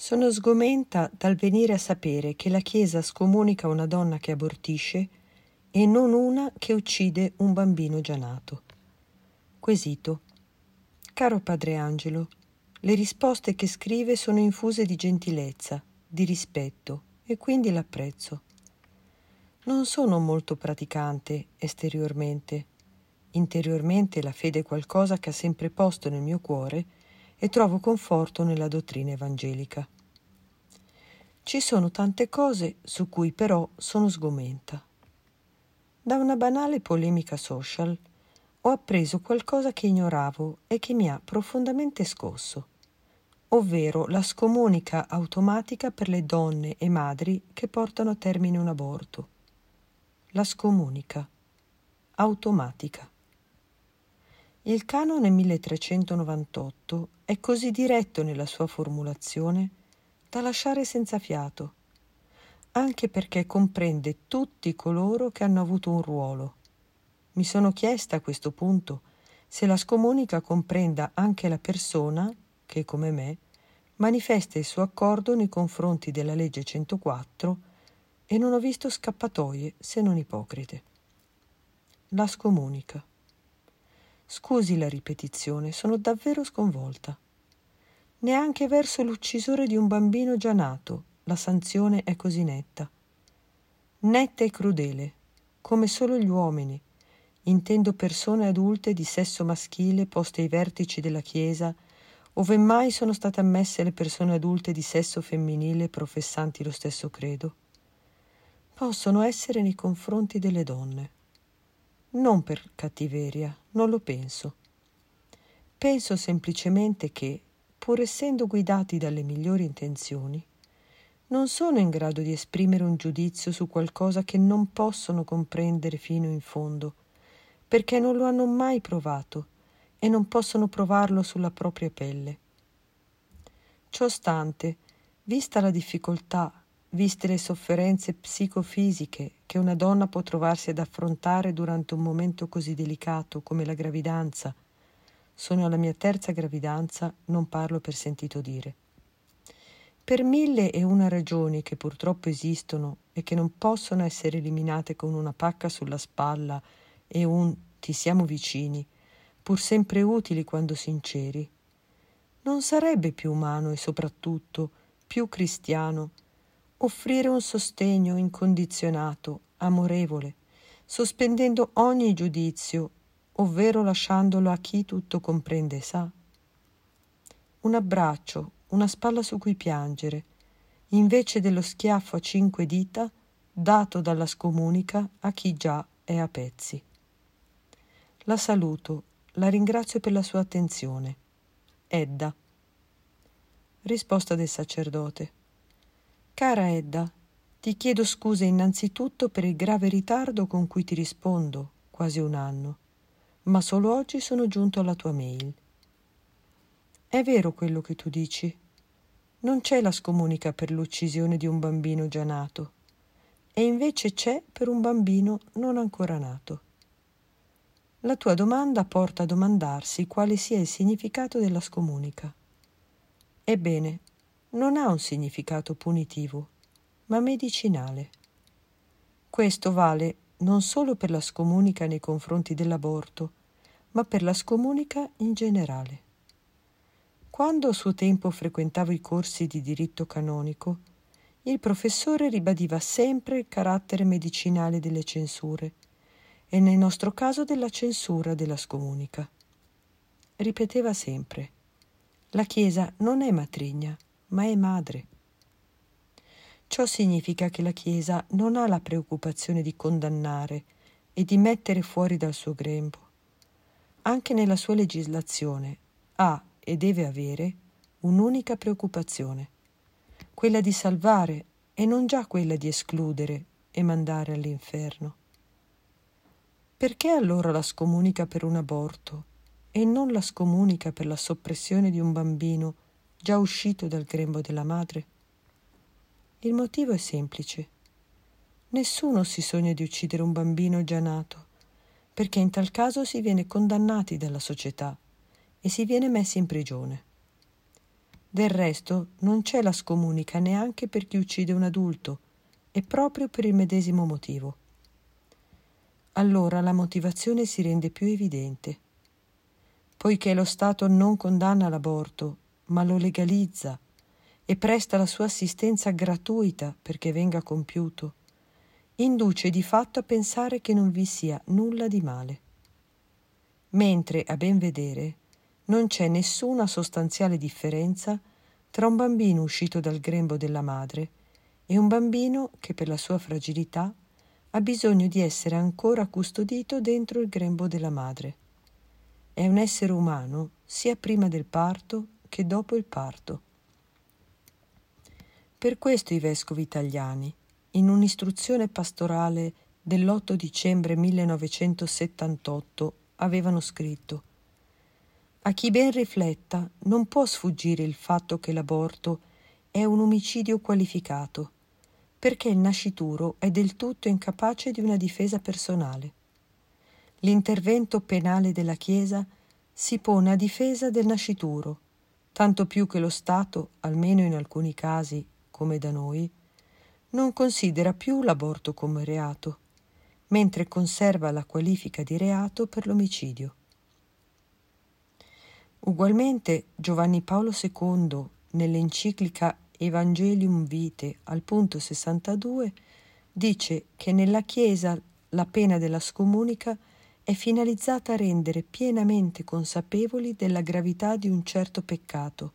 Sono sgomenta dal venire a sapere che la Chiesa scomunica una donna che abortisce e non una che uccide un bambino già nato. Quesito. Caro Padre Angelo, le risposte che scrive sono infuse di gentilezza, di rispetto e quindi l'apprezzo. Non sono molto praticante esteriormente. Interiormente la fede è qualcosa che ha sempre posto nel mio cuore e trovo conforto nella dottrina evangelica. Ci sono tante cose su cui però sono sgomenta. Da una banale polemica social ho appreso qualcosa che ignoravo e che mi ha profondamente scosso, ovvero la scomunica automatica per le donne e madri che portano a termine un aborto. La scomunica automatica. Il canone 1398 è così diretto nella sua formulazione da lasciare senza fiato, anche perché comprende tutti coloro che hanno avuto un ruolo. Mi sono chiesta a questo punto se la scomunica comprenda anche la persona che, come me, manifesta il suo accordo nei confronti della legge 104 e non ho visto scappatoie se non ipocrite. La scomunica. Scusi la ripetizione, sono davvero sconvolta. Neanche verso l'uccisore di un bambino già nato la sanzione è così netta. Netta e crudele, come solo gli uomini. Intendo persone adulte di sesso maschile poste ai vertici della Chiesa, ove mai sono state ammesse le persone adulte di sesso femminile professanti lo stesso credo. Possono essere nei confronti delle donne non per cattiveria, non lo penso. Penso semplicemente che, pur essendo guidati dalle migliori intenzioni, non sono in grado di esprimere un giudizio su qualcosa che non possono comprendere fino in fondo, perché non lo hanno mai provato e non possono provarlo sulla propria pelle. Ciostante, vista la difficoltà viste le sofferenze psicofisiche che una donna può trovarsi ad affrontare durante un momento così delicato come la gravidanza. Sono alla mia terza gravidanza, non parlo per sentito dire. Per mille e una ragioni che purtroppo esistono e che non possono essere eliminate con una pacca sulla spalla e un ti siamo vicini, pur sempre utili quando sinceri, non sarebbe più umano e soprattutto più cristiano offrire un sostegno incondizionato, amorevole, sospendendo ogni giudizio, ovvero lasciandolo a chi tutto comprende e sa. Un abbraccio, una spalla su cui piangere, invece dello schiaffo a cinque dita dato dalla scomunica a chi già è a pezzi. La saluto, la ringrazio per la sua attenzione. Edda. Risposta del sacerdote. Cara Edda, ti chiedo scusa innanzitutto per il grave ritardo con cui ti rispondo, quasi un anno, ma solo oggi sono giunto alla tua mail. È vero quello che tu dici. Non c'è la scomunica per l'uccisione di un bambino già nato, e invece c'è per un bambino non ancora nato. La tua domanda porta a domandarsi quale sia il significato della scomunica. Ebbene, non ha un significato punitivo, ma medicinale. Questo vale non solo per la scomunica nei confronti dell'aborto, ma per la scomunica in generale. Quando a suo tempo frequentavo i corsi di diritto canonico, il professore ribadiva sempre il carattere medicinale delle censure e nel nostro caso della censura della scomunica. Ripeteva sempre, la Chiesa non è matrigna, ma è madre. Ciò significa che la Chiesa non ha la preoccupazione di condannare e di mettere fuori dal suo grembo. Anche nella sua legislazione ha e deve avere un'unica preoccupazione, quella di salvare e non già quella di escludere e mandare all'inferno. Perché allora la scomunica per un aborto e non la scomunica per la soppressione di un bambino già uscito dal grembo della madre? Il motivo è semplice. Nessuno si sogna di uccidere un bambino già nato, perché in tal caso si viene condannati dalla società e si viene messi in prigione. Del resto non c'è la scomunica neanche per chi uccide un adulto, e proprio per il medesimo motivo. Allora la motivazione si rende più evidente. Poiché lo Stato non condanna l'aborto, ma lo legalizza e presta la sua assistenza gratuita perché venga compiuto, induce di fatto a pensare che non vi sia nulla di male. Mentre, a ben vedere, non c'è nessuna sostanziale differenza tra un bambino uscito dal grembo della madre e un bambino che per la sua fragilità ha bisogno di essere ancora custodito dentro il grembo della madre. È un essere umano sia prima del parto che dopo il parto. Per questo i vescovi italiani, in un'istruzione pastorale dell'8 dicembre 1978, avevano scritto a chi ben rifletta non può sfuggire il fatto che l'aborto è un omicidio qualificato, perché il nascituro è del tutto incapace di una difesa personale. L'intervento penale della Chiesa si pone a difesa del nascituro, tanto più che lo Stato, almeno in alcuni casi, come da noi, non considera più l'aborto come reato, mentre conserva la qualifica di reato per l'omicidio. Ugualmente Giovanni Paolo II, nell'enciclica Evangelium Vitae al punto 62, dice che nella Chiesa la pena della scomunica è finalizzata a rendere pienamente consapevoli della gravità di un certo peccato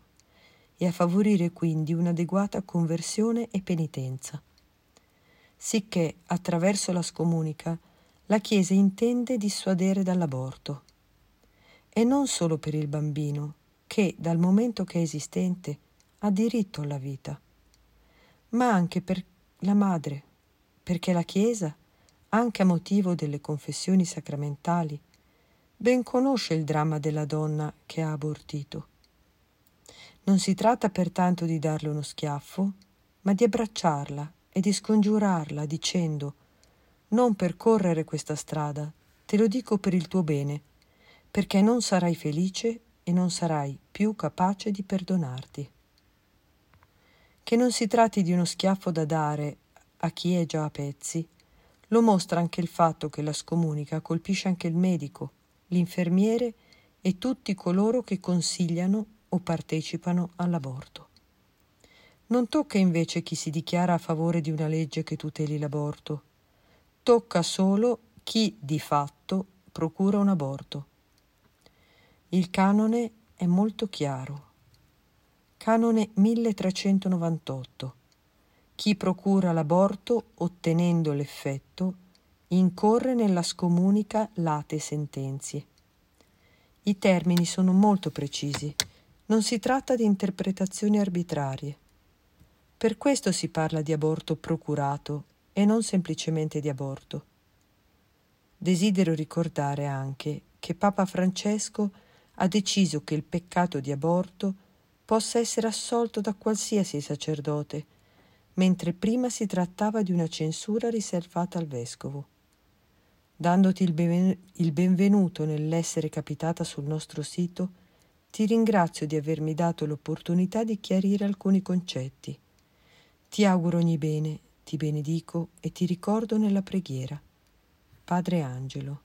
e a favorire quindi un'adeguata conversione e penitenza. Sicché, attraverso la scomunica, la Chiesa intende dissuadere dall'aborto e non solo per il bambino, che dal momento che è esistente ha diritto alla vita, ma anche per la madre, perché la Chiesa, anche a motivo delle confessioni sacramentali, ben conosce il dramma della donna che ha abortito. Non si tratta pertanto di darle uno schiaffo, ma di abbracciarla e di scongiurarla dicendo non percorrere questa strada, te lo dico per il tuo bene, perché non sarai felice e non sarai più capace di perdonarti. Che non si tratti di uno schiaffo da dare a chi è già a pezzi, lo mostra anche il fatto che la scomunica colpisce anche il medico, l'infermiere e tutti coloro che consigliano o partecipano all'aborto. Non tocca invece chi si dichiara a favore di una legge che tuteli l'aborto, tocca solo chi di fatto procura un aborto. Il canone è molto chiaro. Canone 1398. Chi procura l'aborto ottenendo l'effetto incorre nella scomunica late sentenzie. I termini sono molto precisi, non si tratta di interpretazioni arbitrarie. Per questo si parla di aborto procurato e non semplicemente di aborto. Desidero ricordare anche che Papa Francesco ha deciso che il peccato di aborto possa essere assolto da qualsiasi sacerdote, mentre prima si trattava di una censura riservata al vescovo. Dandoti il, ben, il benvenuto nell'essere capitata sul nostro sito, ti ringrazio di avermi dato l'opportunità di chiarire alcuni concetti. Ti auguro ogni bene, ti benedico e ti ricordo nella preghiera. Padre Angelo.